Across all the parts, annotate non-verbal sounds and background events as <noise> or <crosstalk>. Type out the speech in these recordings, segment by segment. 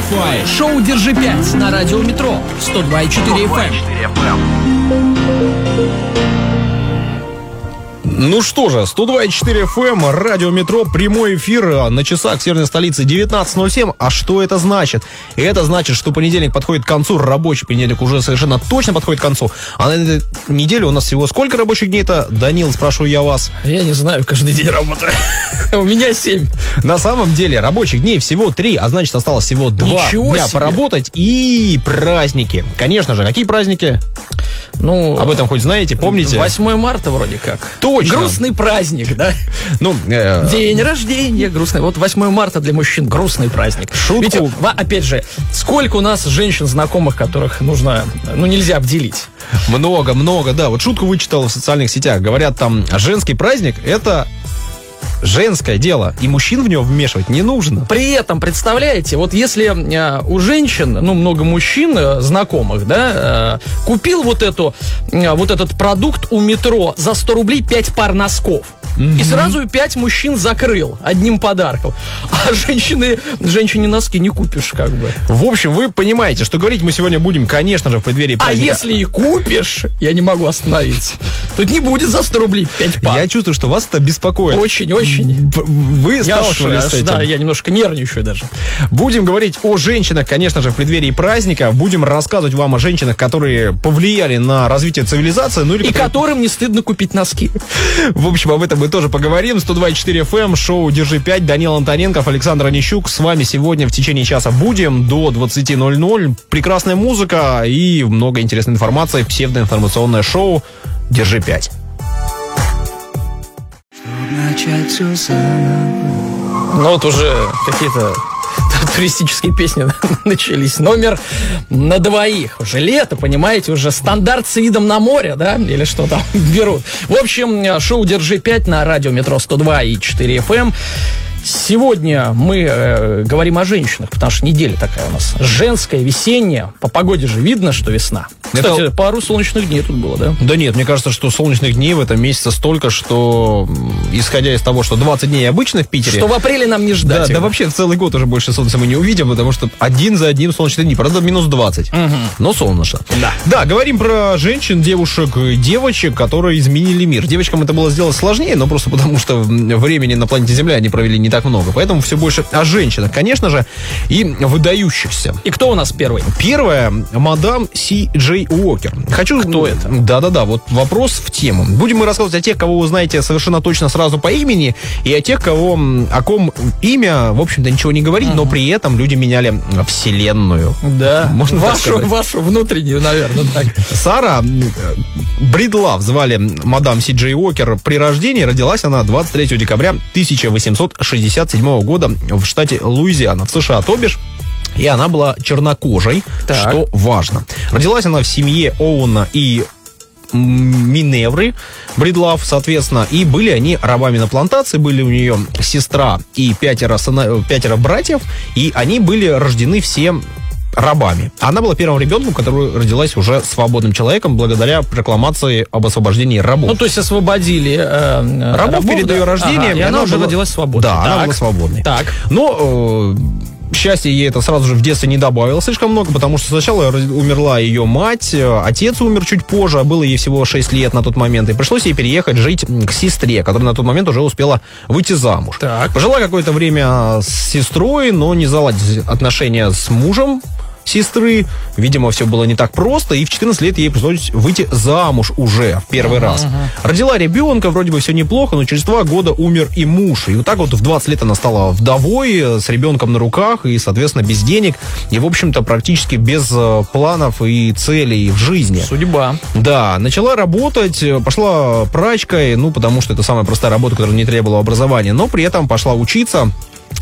Wi-Fi. Шоу «Держи 5» на радио «Метро» 102,4 FM. Ну что же, 102.4 FM, эм, радио Метро, прямой эфир а, на часах северной столицы 19.07. А что это значит? Это значит, что понедельник подходит к концу, рабочий понедельник уже совершенно точно подходит к концу. А на этой неделе у нас всего сколько рабочих дней-то? Данил, спрашиваю я вас. Я не знаю, каждый день работаю. <laughs> У меня 7. На самом деле рабочих дней всего 3, а значит осталось всего 2 дня поработать и праздники. Конечно же, какие праздники? Ну, об этом хоть знаете, помните? 8 марта вроде как. Точно. Грустный праздник, да? Ну, э... День рождения грустный. Вот 8 марта для мужчин грустный праздник. Шутку. Ведь, опять же, сколько у нас женщин знакомых, которых нужно, ну, нельзя обделить? Много, много, да. Вот шутку вычитал в социальных сетях. Говорят, там, женский праздник – это женское дело, и мужчин в него вмешивать не нужно. При этом, представляете, вот если э, у женщин, ну, много мужчин э, знакомых, да, э, купил вот, эту, вот этот продукт у метро за 100 рублей 5 пар носков, Mm-hmm. И сразу пять мужчин закрыл одним подарком. А женщины, женщине носки не купишь, как бы. В общем, вы понимаете, что говорить мы сегодня будем, конечно же, в преддверии а праздника. А если и купишь, я не могу остановиться. Тут не будет за 100 рублей 5 пар. Я чувствую, что вас это беспокоит. Очень, очень. Вы сталкивались с этим? Да, я немножко нервничаю даже. Будем говорить о женщинах, конечно же, в преддверии праздника. Будем рассказывать вам о женщинах, которые повлияли на развитие цивилизации. Ну, или И которые... которым не стыдно купить носки. В общем, об этом мы тоже поговорим. 102.4 FM, эм, шоу «Держи 5», Данил Антоненков, Александр Онищук. С вами сегодня в течение часа будем до 20.00. Прекрасная музыка и много интересной информации. Псевдоинформационное шоу «Держи 5» начать все заново. Ну вот уже какие-то туристические песни <laughs> начались. Номер на двоих. Уже лето, понимаете, уже стандарт с видом на море, да? Или что там <laughs> берут. В общем, шоу «Держи 5» на радио «Метро 102» и 4 FM. Сегодня мы э, говорим о женщинах, потому что неделя такая у нас женская, весенняя. По погоде же видно, что весна. Кстати, Это... пару солнечных дней тут было, да? Да нет, мне кажется, что солнечных дней в этом месяце столько, что, исходя из того, что 20 дней обычно в Питере... Что в апреле нам не ждать. Да, да вообще целый год уже больше солнца мы не увидим, потому что один за одним солнечные дни. Правда, минус 20. Угу. Но солнечно. Да. Да, говорим про женщин, девушек, девочек, которые изменили мир. Девочкам это было сделать сложнее, но просто потому, что времени на планете Земля они провели не так много. Поэтому все больше о женщинах, конечно же, и выдающихся. И кто у нас первый? Первая, мадам Си Джей Уокер. Хочу... Кто это? Да-да-да, вот вопрос в тему. Будем мы рассказывать о тех, кого вы знаете совершенно точно сразу по имени, и о тех, кого, о ком имя, в общем-то, ничего не говорит, uh-huh. но при этом люди меняли вселенную. Да, Можно вашу, вашу внутреннюю, наверное, так. Сара Бридлав звали мадам Си Джей Уокер при рождении. Родилась она 23 декабря 1867 1997 года в штате Луизиана, в США, то бишь и она была чернокожей, так. что важно. Родилась она в семье Оуна и Миневры Бридлав, соответственно, и были они рабами на плантации, были у нее сестра и пятеро, сына, пятеро братьев, и они были рождены все рабами. Она была первым ребенком, который родилась уже свободным человеком благодаря прокламации об освобождении рабов. Ну, то есть освободили э, рабов, рабов перед да? ее рождением. Ага, и, и она, она уже была... родилась свободной. Да, так. она была свободной. Так. Но э, счастья ей это сразу же в детстве не добавило слишком много, потому что сначала умерла ее мать, э, отец умер чуть позже, а было ей всего 6 лет на тот момент, и пришлось ей переехать жить к сестре, которая на тот момент уже успела выйти замуж. Так. Пожила какое-то время с сестрой, но не заладить отношения с мужем, сестры. Видимо, все было не так просто, и в 14 лет ей пришлось выйти замуж уже в первый uh-huh, раз. Uh-huh. Родила ребенка, вроде бы все неплохо, но через два года умер и муж. И вот так вот в 20 лет она стала вдовой, э, с ребенком на руках, и, соответственно, без денег, и, в общем-то, практически без э, планов и целей в жизни. Судьба. Да, начала работать, э, пошла прачкой, ну, потому что это самая простая работа, которая не требовала образования, но при этом пошла учиться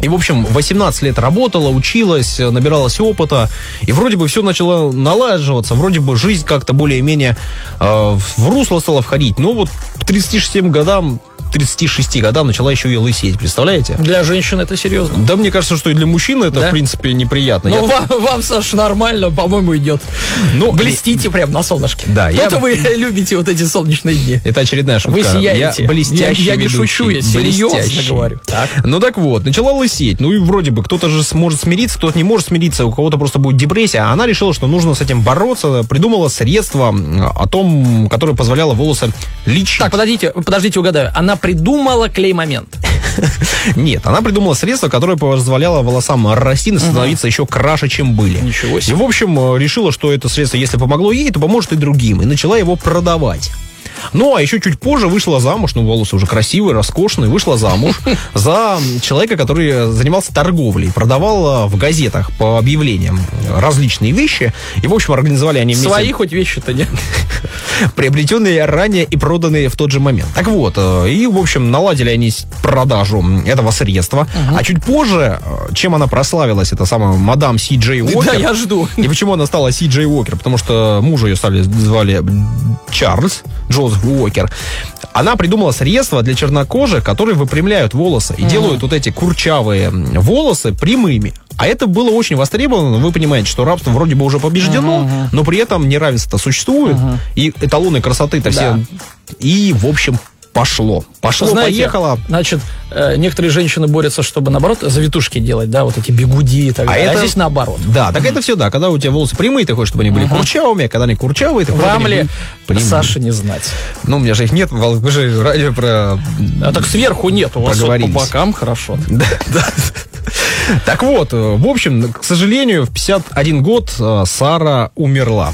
и, в общем, 18 лет работала, училась, набиралась опыта, и вроде бы все начало налаживаться, вроде бы жизнь как-то более-менее э, в русло стала входить. Но вот к 36 годам 36 годам начала еще и лысеть, представляете? Для женщин это серьезно. Да, мне кажется, что и для мужчин это, Да? в принципе, неприятно. Ну, Я- вам, вам, Саш, нормально, по-моему, идет. Ну, Блестите прям на солнышке. Да, я- То-то вы <laughs> любите вот эти солнечные дни. Это очередная шутка. Вы сияете. Я блестящий Я- я не шучу, я серьезно Блестящий. говорю. Так. Ну так вот, начала лысеть. Ну и вроде бы кто-то же сможет смириться, кто-то не может смириться, у кого-то просто будет депрессия. А она решила, что нужно с этим бороться. Придумала средство о том, которое позволяло волосы лечить. Так, подождите, подождите, угадаю. Она придумала клей-момент. <laughs> Нет, она придумала средство, которое позволяло волосам расти и становиться еще краше, чем были. Ничего И, себе. в общем, э, решила, что это средство, если помогло ей, то поможет и другим. И начала его продавать. Ну, а еще чуть позже вышла замуж, ну, волосы уже красивые, роскошные, вышла замуж <laughs> за человека, который занимался торговлей, продавал э, в газетах по объявлениям различные вещи. И, в общем, организовали они вместе Свои хоть вещи-то нет. <laughs> приобретенные ранее и проданные в тот же момент. Так вот, э, и, в общем, наладили они продажу этого средства. А чуть позже, э, чем она прославилась, это самая мадам Си Джей Уокер. Да, я жду. И почему она стала Си Джей Уокер? Потому что мужа ее стали звали Чарльз Джозеф Уокер. Она придумала средства для чернокожих, которые выпрямляют волосы и делают вот эти курчавые волосы прямыми. А это было очень востребовано. Вы понимаете, что рабство вроде бы уже побеждено, но при этом неравенство существует, и эталоны красоты-то все... Да. И, в общем, пошло. Пошло, Знаете, поехало. Значит, э, некоторые женщины борются, чтобы, наоборот, завитушки делать, да, вот эти бегуди и так А далее. А это- здесь наоборот. Да, так это все, да. Когда у тебя волосы прямые, ты хочешь, чтобы они были курчавыми, а когда они курчавые, ты хочешь, Вам ли, прямыми. Саша, не знать? Ну, у меня же их нет, вы же радио про... А так сверху нет, у вас вот по бокам хорошо. <laughs> Да, да. Так вот, в общем, к сожалению, в 51 год э, Сара умерла.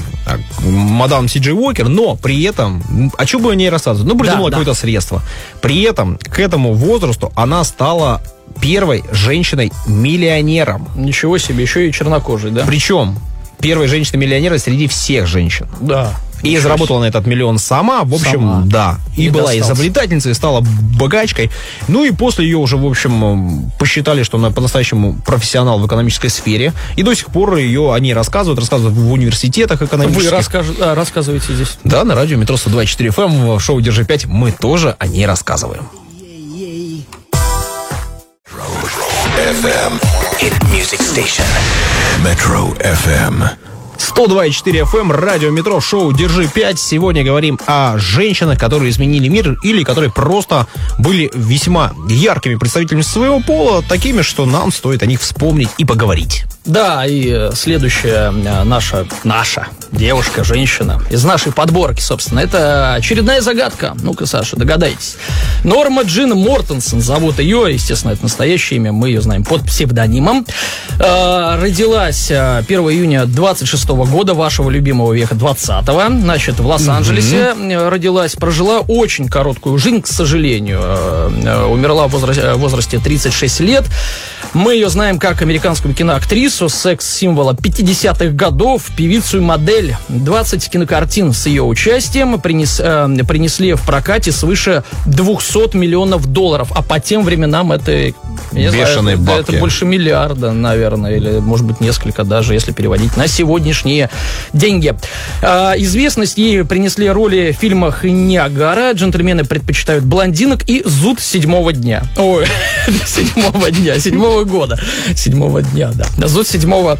Мадам Си Джей Уокер, но при этом, м, о чем бы о ней рассказывать? Ну, придумала Да, да. какое-то средство. При этом к этому возрасту она стала первой женщиной-миллионером. Ничего себе, еще и чернокожий, да? Причем первой женщиной-миллионером среди всех женщин. Да. И заработала на этот миллион сама, в общем, Сама. да. И, И была достался. изобретательницей, стала богачкой. Ну и после ее уже, в общем, посчитали, что она по-настоящему профессионал в экономической сфере. И до сих пор ее о ней рассказывают, рассказывают в университетах Вы экономических. расскаж- а, рассказываете здесь. Да, на радио Метро 102.4 FM в шоу «Держи 5» мы тоже о ней рассказываем. FM. Hit music station. Metro FM. 102.4 FM, радио Метро, шоу «Держи 5». Сегодня говорим о женщинах, которые изменили мир или которые просто были весьма яркими представителями своего пола, такими, что нам стоит о них вспомнить и поговорить. Да, и э, следующая э, наша, наша девушка, женщина из нашей подборки, собственно, это очередная загадка. Ну-ка, Саша, догадайтесь. Норма Джин Мортенсон зовут ее, естественно, это настоящее имя, мы ее знаем под псевдонимом. Э, родилась э, 1 июня 26 года, вашего любимого века 20-го. Значит, в Лос-Анджелесе э, родилась, прожила очень короткую жизнь, к сожалению. Умерла в возрасте 36 лет. Мы ее знаем как американскую киноактрису, секс-символа 50-х годов, певицу и модель. 20 кинокартин с ее участием принес- э, принесли в прокате свыше 200 миллионов долларов. А по тем временам это... я знаю, Бешеные это- бабки. это больше миллиарда, наверное, или, может быть, несколько даже, если переводить на сегодняшние деньги. А, известность ей принесли роли в фильмах «Ниагара», «Джентльмены предпочитают блондинок» и «Зуд седьмого дня». Ой, <laughs> седьмого дня, седьмого года. Седьмого дня, да. Да, «Зуд седьмого».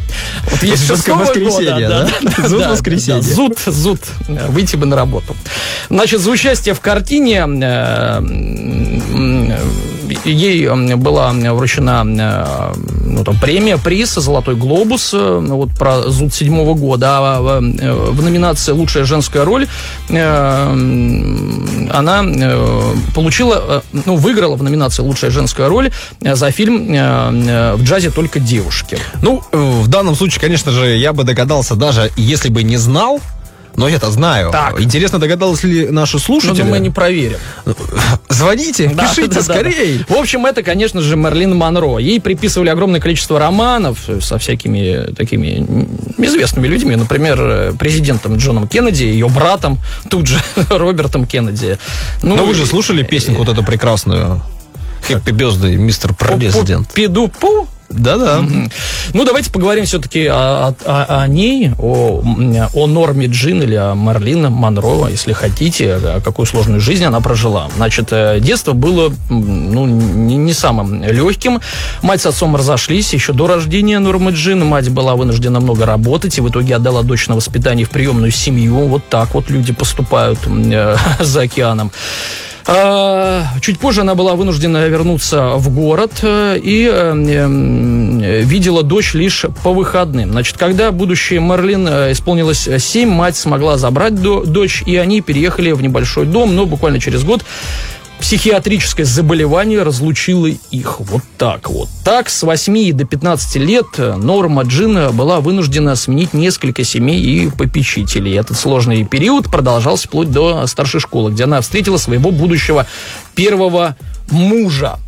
Вот есть шестого воскресенье, года, да? «Зуд воскресенье». да, зуд, зуд. Выйти бы на работу. Значит, за участие в картине э, ей м, была вручена э, ну, там, премия, приз, Золотой глобус, э, вот про Зуд седьмого года. А э, в номинации «Лучшая женская роль» она получила, ну, выиграла в номинации «Лучшая женская роль» за фильм «В джазе только девушки». Ну, в данном случае, конечно же, я бы догадался, даже если бы не знал, но я-то знаю. Так. Интересно, догадались ли наши Ну, слушатели? мы не проверим. <laughs> Звоните, Да, пишите да, да, скорей. да. В общем, это, конечно же, Мерлин Монро. Ей приписывали огромное количество романов э, со всякими такими известными людьми. Например, э, президентом Джоном Кеннеди, ее братом, тут же <laughs> Робертом Кеннеди. Ну, Но вы же слушали песенку вот эту прекрасную? Happy Birthday, мистер Президент. Пиду-пу? Да-да. Ну, давайте поговорим все-таки о, о- о ней, о, о Норме Джин или о Марлин Монро, если хотите, какую сложную жизнь она прожила. Значит, э, детство было ну, не, не самым легким. Мать с отцом разошлись еще до рождения Нормы Джин. Мать была вынуждена много работать и в итоге отдала дочь на воспитание в приемную семью. Вот так вот люди поступают э, <laughs> за океаном. А, Чуть позже она была вынуждена вернуться в город э, и э, видела дочь лишь по выходным. Значит, когда будущая Мерлин э, исполнилось 7, мать смогла забрать до- дочь, и они переехали в небольшой дом, но буквально через год психиатрическое заболевание разлучило их. Вот так вот. Так, с 8 до 15 лет Норма Джин была вынуждена сменить несколько семей и попечителей. Этот сложный период продолжался вплоть до старшей школы, где она встретила своего будущего первого мужа.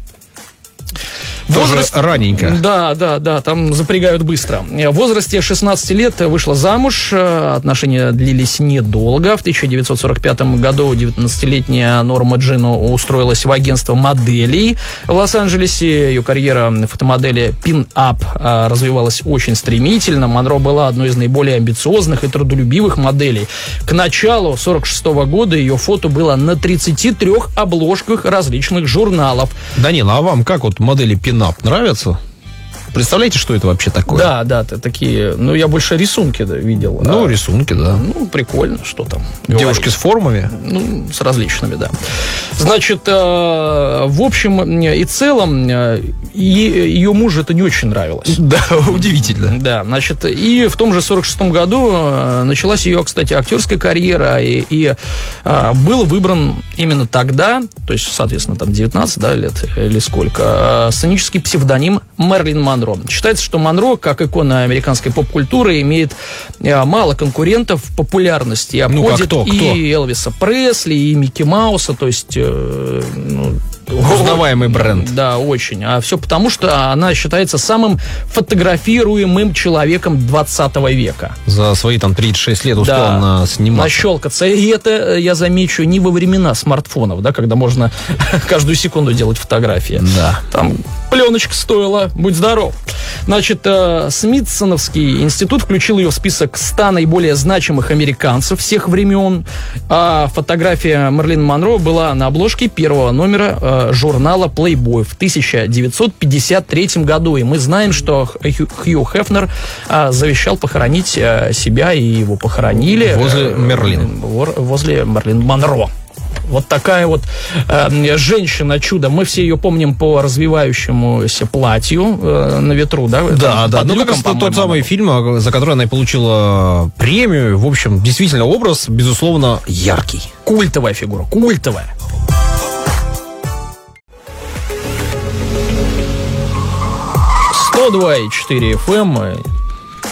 Тоже раненько. Да, да, да, там запрягают быстро. В возрасте 16 лет вышла замуж, отношения длились недолго. В 1945 году 19-летняя Норма Джину устроилась в агентство моделей в Лос-Angeles. Ее карьера фотомодели пин-ап развивалась очень стремительно. Монро была одной из наиболее амбициозных и трудолюбивых моделей. К началу 46 года ее фото было на 33 обложках различных журналов. Данила, а вам как вот модели пинап нравятся? Представляете, что это вообще такое? Да, да, такие. Ну, я больше рисунки видел. Ну, А, рисунки, да. ну, прикольно, что там. Девушки говорить. с формами. Ну, с различными, да. Значит, э, в общем и целом, э, ее мужу это не очень нравилось. <laughs> Да, удивительно. Да, значит, и в том же 46-м году э, началась ее, кстати, актерская карьера, и, и, э, был выбран именно тогда, то есть, соответственно, там 19 да, лет или сколько, э, сценический псевдоним Мерлин Монро. Считается, что Монро, как икона американской поп-культуры, имеет э, мало конкурентов в популярности. Ну-ка, обходит кто, кто? и Элвиса Пресли, и Микки Мауса, то есть... э, ну, Узнаваемый бренд. да, очень. А все потому, что она считается самым фотографируемым человеком 20 века. За свои там 36 лет успел Да. на сниматься. Нащелкаться. И это, э, я замечу, не во времена смартфонов, да, когда можно <laughs> каждую секунду делать фотографии. Да. Там пленочка стоила, будь здоров. Значит, э, Смитсоновский институт включил ее в список 100 наиболее значимых американцев всех времен. А фотография Мерлин Монро была на обложке первого номера э, журнала Playboy в 1953 году. И мы знаем, что Хью, Хью Хефнер э, завещал похоронить э, себя, и его похоронили. Возле э, Мерлин. вор- Возле Мерлин Монро. Вот такая вот э, женщина-чудо. Мы все ее помним по развивающемуся платью э, на ветру, да? Да, Там да. Ну, как раз тот по-моему, самый фильм, за который она и получила премию. В общем, действительно, образ, безусловно, яркий. Культовая фигура, культовая. Четыре FM.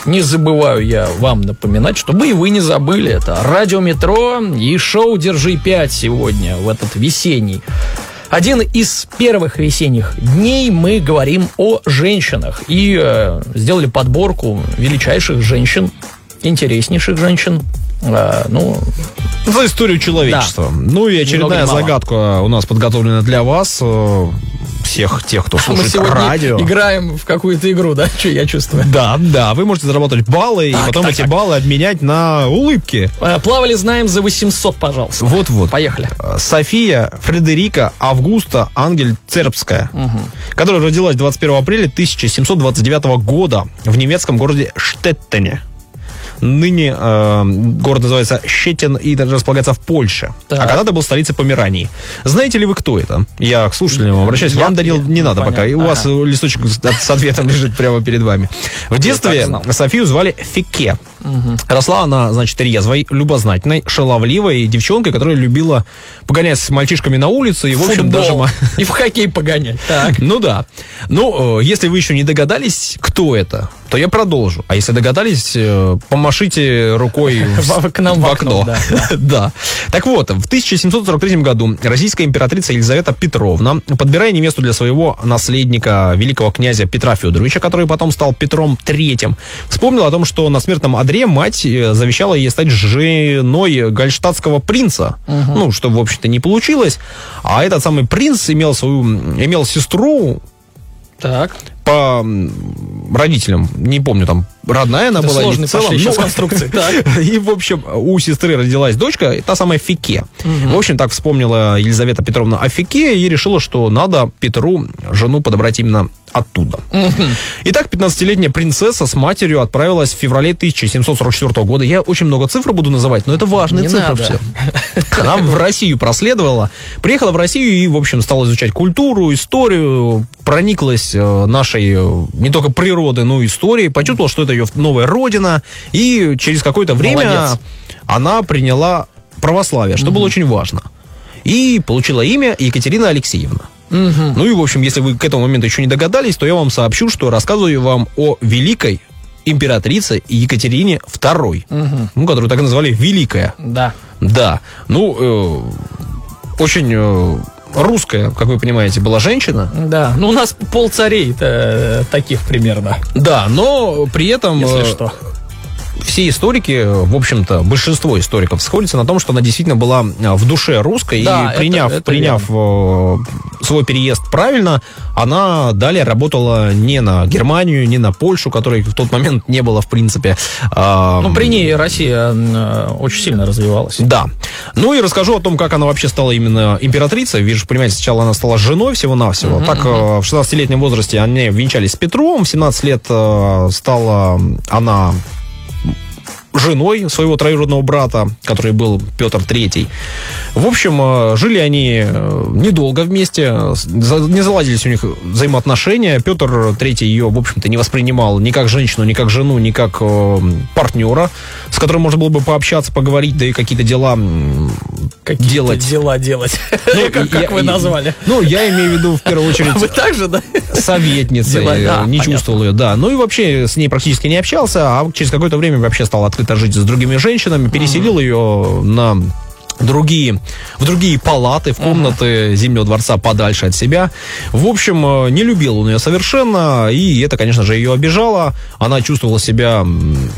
Не забываю я вам напоминать, чтобы и вы не забыли. Это радио Метро и шоу «Держи 5» сегодня, в этот весенний. Один из первых весенних дней мы говорим о женщинах. И э, сделали подборку величайших женщин, интереснейших женщин. Э, ну, За историю человечества. Ну и очередная загадка у нас подготовлена для вас. Э, Всех тех, кто мы слушает сегодня радио. играем в какую-то игру, да? Что я чувствую? Да, да, вы можете заработать баллы и Так, потом так, эти так. баллы обменять на улыбки. Э, Плавали знаем за 800, пожалуйста. Вот-вот. Поехали. София Фредерика Августа Ангель Цербская, которая родилась 21 апреля 1729 года в немецком городе Штеттене. Ныне э, город называется Щетин и даже располагается в Польше. Так. А когда-то был столицей Померании. Знаете ли вы, кто это? Я к слушателям обращаюсь. Я- Вам, Данил, не надо пока. И у вас листочек с, ответом <laughs> лежит прямо перед вами. В детстве. Софию звали Фике. Росла она, значит, резвой, любознательной, шаловливой девчонкой, которая любила погонять с мальчишками на улице и, в общем, даже... Футбол. И в хоккей погонять. Так. <laughs> Ну да. Ну, э, если вы еще не догадались, кто это, то я продолжу. А если догадались, э, помашите рукой <laughs> в- к нам в в окно, окно. да, Да. <laughs> Так вот, в 1743 году российская императрица Елизавета Петровна, подбирая невесту для своего наследника, великого князя Петра Федоровича, который потом стал Петром III, вспомнила о том, что на смертном одре мать э, завещала ей стать женой гальштадтского принца. Ну, что, в общем-то, не получилось. А этот самый принц имел свою, имел сестру, Так. по родителям, не помню, там родная она Это была. сложный в целом, пошли сейчас ну, конструкции. <laughs> Так. И, в общем, у сестры родилась дочка, та самая Фике. В общем, так вспомнила Елизавета Петровна о Фике и решила, что надо Петру жену подобрать именно оттуда. Итак, 15-летняя принцесса с матерью отправилась в феврале 1744 года. Я очень много цифр буду называть, но это важные Не цифры надо. все. <laughs> Она в Россию проследовала, приехала в Россию и, в общем, стала изучать культуру, историю, прониклась э, нашей э, не только природы, но и историей, почувствовала, что это ее новая родина, и через какое-то время Молодец. она приняла православие, что было очень важно. И получила имя Екатерина Алексеевна. Ну и, в общем, если вы к этому моменту еще не догадались, то я вам сообщу, что рассказываю вам о великой императрице Екатерине II, ну, которую так и назвали Великая. Да. Да. Ну, э, очень э, русская, как вы понимаете, была женщина. Да. Ну, у нас пол царей таких примерно, Да, но при этом если э, что. Все историки, в общем-то, большинство историков сходятся на том, что она действительно была э, в душе русской, Да, и это- приняв, это приняв э, свой переезд правильно, она далее работала не на Германию, не на Польшу, которой в тот момент не было, в принципе. Ну, при ней Россия э, очень сильно развивалась. Да. Ну и расскажу о том, как она вообще стала именно императрицей. Вижу, понимаете, сначала она стала женой всего-навсего. так, э, в 16-летнем возрасте они венчались с Петром. В 17 лет стала она женой своего троюродного брата, который был Петр III. В общем, э, жили они э, недолго вместе, не заладились у них взаимоотношения. Петр III ее, в общем-то, не воспринимал ни как женщину, ни как жену, ни как э, партнера, с которым можно было бы пообщаться, поговорить, да и какие-то дела Какие делать. дела делать. <laughs> Ну, Как и- как я- вы назвали. Ну, я имею в виду, в первую <laughs> очередь, Вы так же, да? советницей, Дела, да, не понятно. чувствовал ее, да. Ну и вообще с ней практически не общался, а через какое-то время вообще стал открыто жить с другими женщинами, переселил ее на другие, в другие палаты, в комнаты Зимнего дворца подальше от себя. В общем, э, не любил он ее совершенно, и это, конечно же, ее обижало. Она чувствовала себя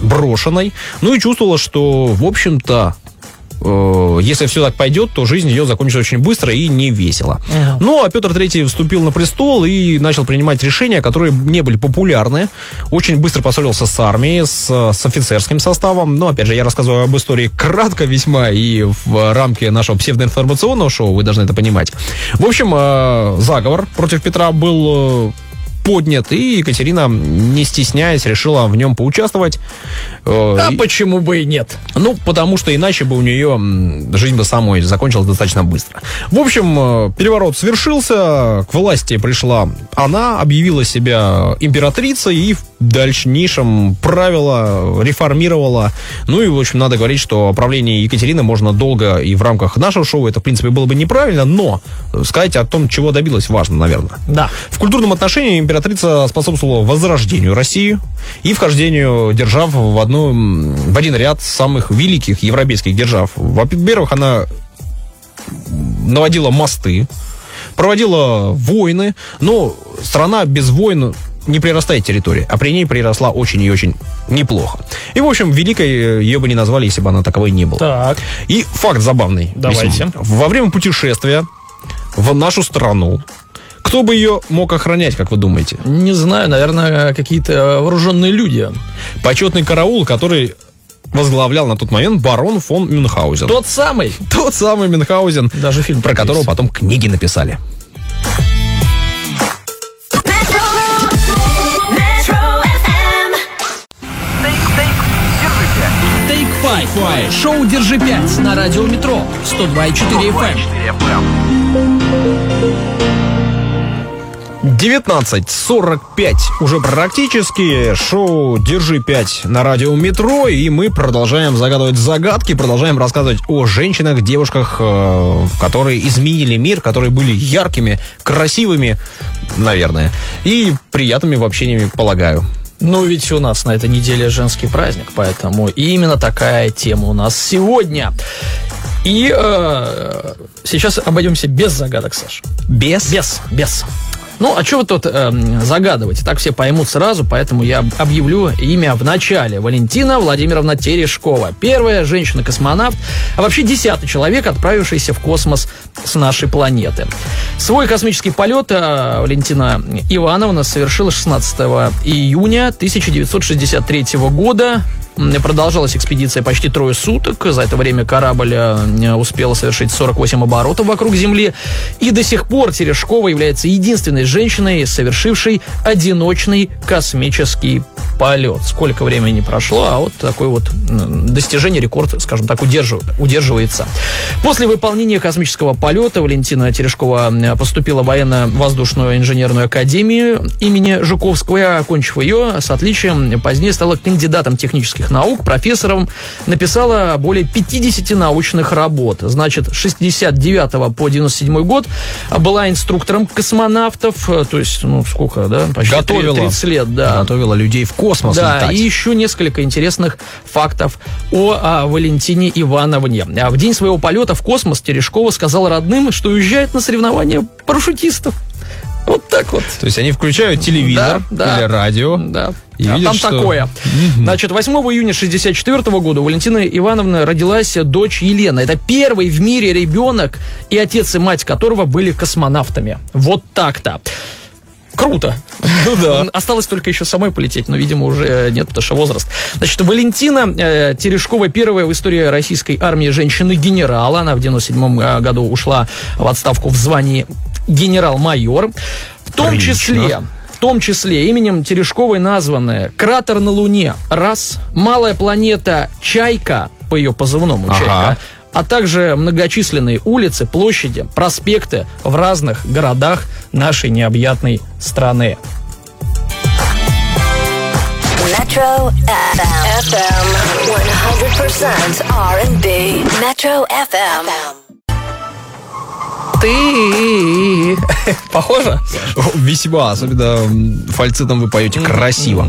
брошенной, ну и чувствовала, что, в общем-то, э, если все так пойдет, то жизнь ее закончится очень быстро и не весело. Ну, а Петр III вступил на престол и начал принимать решения, которые не были популярны. Очень быстро поссорился с армией, с, с офицерским составом. Но, опять же, я рассказываю об истории кратко весьма и в рамке нашего псевдоинформационного шоу, вы должны это понимать. В общем, э, заговор против Петра был э, поднят, и Екатерина, не стесняясь, решила в нем поучаствовать. Э, А и- почему бы и нет? ну, потому что иначе бы у нее жизнь бы самой закончилась достаточно быстро. В общем, э, переворот свершился, к власти пришла она, объявила себя императрицей и в дальнейшем правила, реформировала. Ну и, в общем, надо говорить, что правление Екатерины можно долго и в рамках нашего шоу, это, в принципе, было бы неправильно, но сказать о том, чего добилась, важно, наверное. Да. В культурном отношении императрица способствовала возрождению России и вхождению держав в, одну, в один ряд самых великих европейских держав. Во-первых, она наводила мосты, проводила войны, но страна без войн не прирастает территория, а при ней приросла очень и очень неплохо. И, в общем, великой э, ее бы не назвали, если бы она таковой не была. Так. И факт забавный. Давайте. весьма. Во время путешествия в нашу страну, кто бы ее мог охранять, как вы думаете? Не знаю, наверное, какие-то вооруженные люди. Почетный караул, который возглавлял на тот момент барон фон Мюнхгаузен. Тот самый. Тот самый Мюнхгаузен, Даже фильм про такой которого есть. потом книги написали. Five. Шоу «Держи пять» на радио Метро 102,4 FM. 19.45 уже практически. Шоу «Держи 5» на радио «Метро». И мы продолжаем загадывать загадки, продолжаем рассказывать о женщинах, девушках, э, которые изменили мир, которые были яркими, красивыми, наверное, и приятными в общении, полагаю. Ну, ведь у нас на этой неделе женский праздник, поэтому именно такая тема у нас сегодня. И э, сейчас обойдемся без загадок, Саша. Без? Без, без. Ну, а что вы тут эм, загадываете? Так все поймут сразу, поэтому я объявлю имя в начале. Валентина Владимировна Терешкова. Первая женщина-космонавт, а вообще десятый человек, отправившийся в космос с нашей планеты. Свой космический полет э, Валентина Ивановна совершила 16 июня 1963 года. Продолжалась экспедиция почти трое суток. За это время корабль э, успел совершить 48 оборотов вокруг Земли. И до сих пор Терешкова является единственной женщиной, совершившей одиночный космический полет. Сколько времени прошло, а вот такой вот достижение, рекорд, скажем так, удержив- удерживается. После выполнения космического полета Валентина Терешкова поступила в военно-воздушную инженерную академию имени Жуковского, и, окончив ее с отличием, позднее стала кандидатом технических наук, профессором, написала более 50 научных работ. Значит, с 69 по 97 год была инструктором космонавтов, э, то есть, ну, сколько, да? Почти Готовила. 30 лет, да. Готовила людей в космос Да, летать. и еще несколько интересных фактов о, а, Валентине Ивановне. А В день своего полета в космос Терешкова сказала родным, что уезжает на соревнования парашютистов. Вот так вот. То есть они включают телевизор Да, да. или радио. Да. И а видят, там что- такое. Значит, 8 июня 64 года у Валентины Ивановны родилась дочь Елена. Это первый в мире ребенок, и отец и мать которого были космонавтами. Вот так-то. Круто. Ну да. Осталось только еще самой полететь, но, видимо, уже нет, потому что возраст. Значит, Валентина э, Терешкова первая в истории российской армии женщины-генерала. Она в 97 э, году ушла в отставку в звании генерал-майор. В том Прилично. числе в том числе именем Терешковой названы кратер на Луне, раз, малая планета Чайка, по ее позывному Ага. Чайка, а также многочисленные улицы, площади, проспекты в разных городах нашей необъятной страны. Metro FM. FM 100% R&B. Metro FM. Ты похоже? Весьма, особенно м, фальцетом вы поете красиво.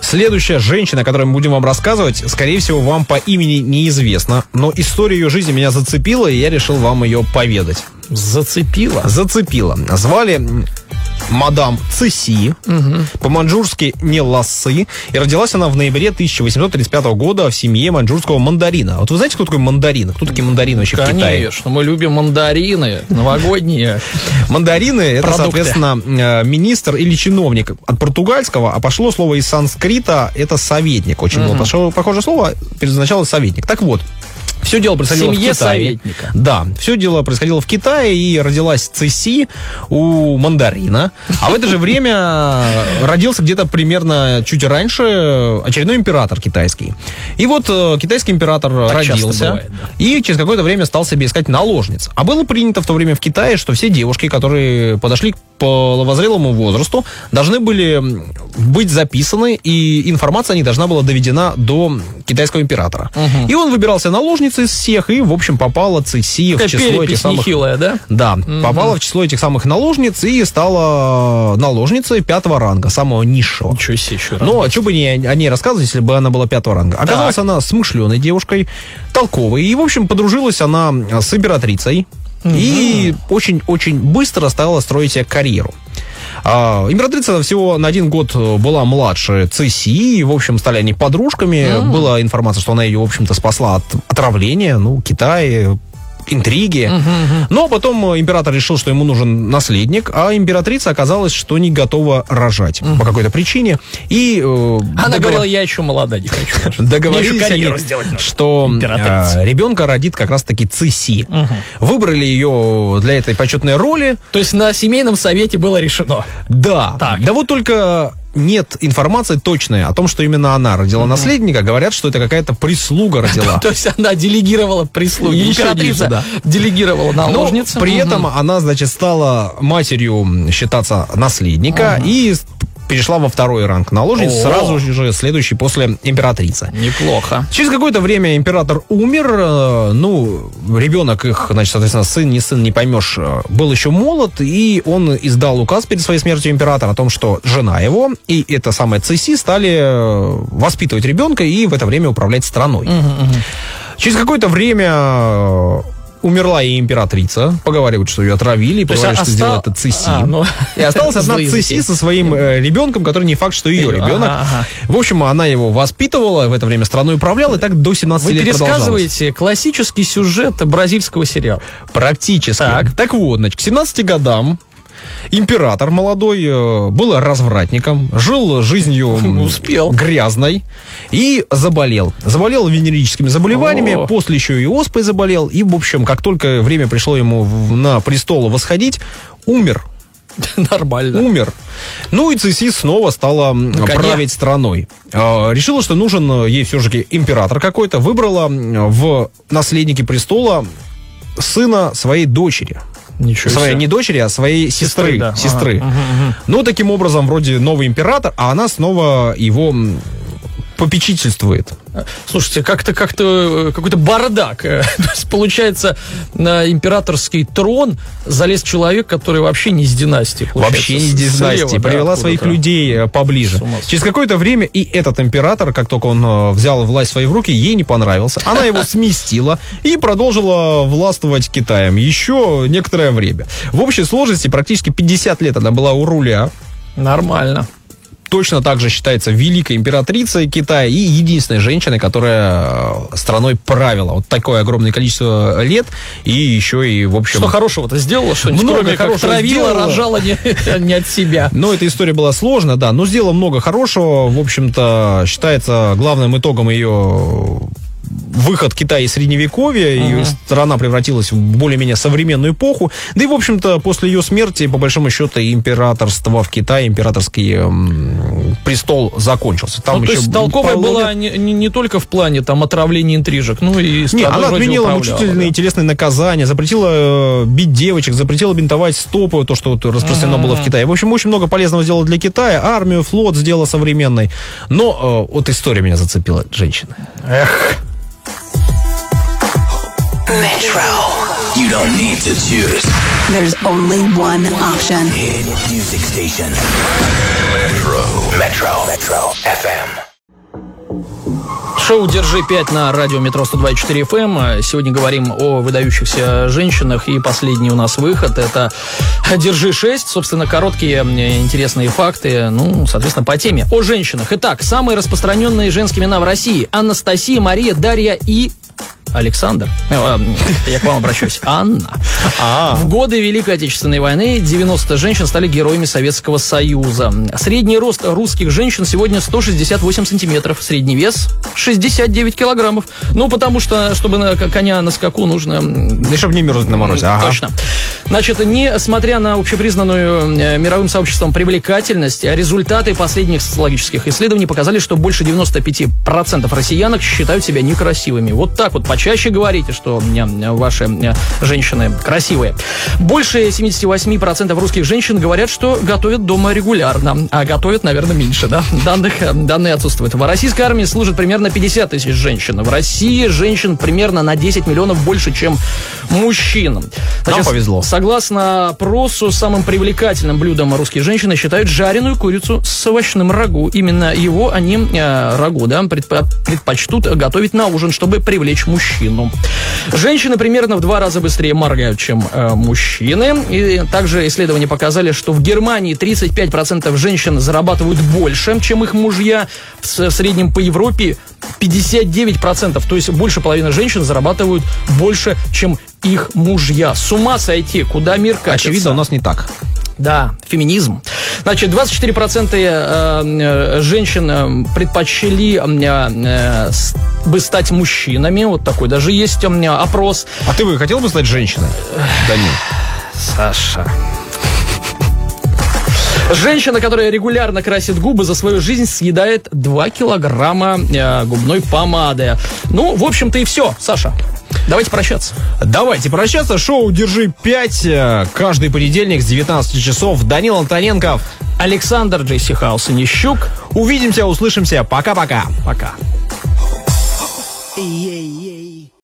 Следующая женщина, о которой мы будем вам рассказывать, скорее всего, вам по имени неизвестна, но история ее жизни меня зацепила, и я решил вам ее поведать. Зацепила. Зацепила. Звали мадам Цеси, по-маньчжурски не Лассы, и родилась она в ноябре 1835 года в семье маньчжурского мандарина. Вот вы знаете, кто такой мандарин? Кто такие мандарины вообще в Китае? Конечно, мы любим мандарины новогодние. <laughs> Мандарины это, соответственно, э, министр или чиновник от португальского, а пошло слово из санскрита, это советник. Очень было похожее слово, предназначалось советник. Так вот, все дело происходило Семье в Китае. советника. Да, все дело происходило в Китае, и родилась Цеси у мандарина. А в это же время родился где-то примерно чуть раньше очередной император китайский. И вот э, китайский император Так родился, бывает, да. и через какое-то время стал себе искать наложниц. А было принято в то время в Китае, что все девушки, которые подошли к половозрелому возрасту, должны были быть записаны, и информация них должна была доведена до китайского императора. И он выбирался наложницы из всех, и, в общем, попала Цеси в число этих самых... нехилая, да? Да, попала в число этих самых наложниц и стала наложницей пятого ранга, самого низшего. Ничего себе, еще раз. Ну, а что бы не о ней рассказывать, если бы она была пятого ранга? Оказалась она смышленой девушкой, толковой. И, в общем, подружилась она с императрицей. И очень-очень быстро стала строить себе карьеру. А, императрица всего на один год э, была младше Цеси, и, в общем, стали они подружками. Была информация, что она ее, в общем-то, спасла от отравления, ну, Китай, интриги. Но потом э, император решил, что ему нужен наследник, а императрица оказалась, что не готова рожать по какой-то причине. И э, Она договор- говорила, я еще молода, не хочу. <laughs> Договорились они, что э, ребенка родит как раз-таки Цеси. Выбрали ее для этой почетной роли. То есть на семейном совете было решено. Да. Так. Да вот только нет информации точной о том, что именно она родила наследника. Говорят, что это какая-то прислуга <laughs> родила. То есть она делегировала прислуги. Императрица делегировала наложницу. при этом она, значит, стала матерью считаться наследника и перешла во второй ранг наложниц, О. сразу же следующий после императрицы. Неплохо. Через какое-то время император умер, э, ну, ребенок их, значит, соответственно, сын, не сын, не поймешь, э, был еще молод, и он издал указ перед своей смертью императора о том, что жена его и эта самая Цеси стали э, воспитывать ребенка и в это время управлять страной. Через какое-то время умерла и императрица. Поговаривают, что ее отравили, поговаривают, что оста- сделала это Цеси. А, ну, И осталась <laughs> одна языки. со своим э, ребенком, который не факт, что ее ребенок. ага, ага. В общем, она его воспитывала, в это время страной управляла, и так до 17 Вы лет пересказываете классический сюжет бразильского сериала. Практически. Так. Так. вот, значит, к 17 годам император молодой э, был развратником, жил жизнью <laughs> Успел. грязной и заболел. Заболел венерическими заболеваниями, О. после еще и оспой заболел. И, в общем, как только время пришло ему на престол восходить, умер. <laughs> Нормально. Умер. Ну и Цеси снова стала м, коне. править страной. Э, Решила, что нужен ей все-таки император какой-то. Выбрала м, в наследники престола сына своей дочери. Ничего Своей себе. не дочери, а своей сестры. да. Сестры. Ага. Ну, таким образом, вроде новый император, а она снова его попечительствует. Слушайте, как-то как-то э, какой-то бардак. <laughs> То есть, получается, на императорский трон залез человек, который вообще не из династии. Вообще не из слева, династии. да, Привела откуда-то. своих людей э, поближе. Через какое-то время и этот император, как только он э, взял власть в свои в руки, ей не понравился. Она его сместила и продолжила властвовать Китаем еще некоторое время. В общей сложности практически 50 лет она была у руля. Нормально. Точно так же считается великой императрицей Китая и единственной женщиной, которая э, страной правила. Вот такое огромное количество лет и еще и, в общем... Что хорошего-то сделала что-нибудь? Много хорошего травила, сделала. рожала не, <laughs> не от себя. Но эта история была сложная, да, но сделала много хорошего. В общем-то, считается главным итогом ее выход Китая из средневековья, и страна превратилась в более-менее современную эпоху. Да и, в общем-то, после ее смерти, по большому счету, и императорство в Китае, императорский эм, престол закончился. Там ну, то есть толковая была не, не- не только в плане там отравления интрижек, ну и Не, страной она отменила мучительные да. и телесные наказания, запретила э, бить девочек, запретила бинтовать стопы, то, что вот распространено было в Китае. В общем, очень много полезного сделала для Китая, армию, флот сделала современной. Но э, вот история меня зацепила, женщины. Metro. You don't need to choose. There's only one option. Hit music station. Metro. Metro. Metro. FM. Шоу «Держи 5» на радио «Метро 102.4 FM». Сегодня говорим о выдающихся женщинах, и последний у нас выход – это «Держи 6». Собственно, короткие интересные факты, ну, соответственно, по теме. О женщинах. Итак, самые распространенные женские имена в России – Анастасия, Мария, Дарья и Александр. Э, э, Я к вам обращаюсь. Анна. В годы Великой Отечественной войны 90 женщин стали героями Советского Союза. Средний рост русских женщин сегодня 168 сантиметров. Средний вес 69 килограммов. Ну, потому что, чтобы на коня на скаку нужно... И чтобы не мерзнуть на морозе. Ага. Точно. Значит, несмотря на общепризнанную э, мировым сообществом привлекательность, результаты последних социологических исследований показали, что больше 95% россиянок считают себя некрасивыми. Вот так вот почаще говорите, что ваши женщины красивые. Больше 78% русских женщин говорят, что готовят дома регулярно, а готовят, наверное, меньше, да? Данных, э, данные отсутствуют. В российской армии служит примерно 50 тысяч женщин. В России женщин примерно на 10 миллионов больше, чем мужчин. Нам повезло. Согласно опросу, самым привлекательным блюдом русские женщины считают жареную курицу с овощным рагу. Именно его они, э, рагу, да, предпо- предпочтут готовить на ужин, чтобы привлечь мужчину. Женщины примерно в два раза быстрее моргают, чем э, мужчины. И также исследования показали, что в Германии 35% женщин зарабатывают больше, чем их мужья. В среднем по Европе 59%. То есть больше половины женщин зарабатывают больше, чем их мужья. С ума сойти, куда мир катится. Очевидно, у нас не так. Да, феминизм. Значит, 24% э, э, женщин э, предпочли бы стать мужчинами. Вот такой даже есть у меня опрос. А ты бы хотел бы стать женщиной? Да нет. Саша. Женщина, которая регулярно красит губы, за свою жизнь съедает 2 килограмма э, губной помады. Ну, в общем-то и все, Саша. Давайте прощаться. Давайте прощаться. Шоу «Держи 5» каждый понедельник с 19 часов. Данил Антоненков. Александр Джейси Хаус и Нищук. Увидимся, услышимся. Пока-пока. Пока. Yeah, yeah,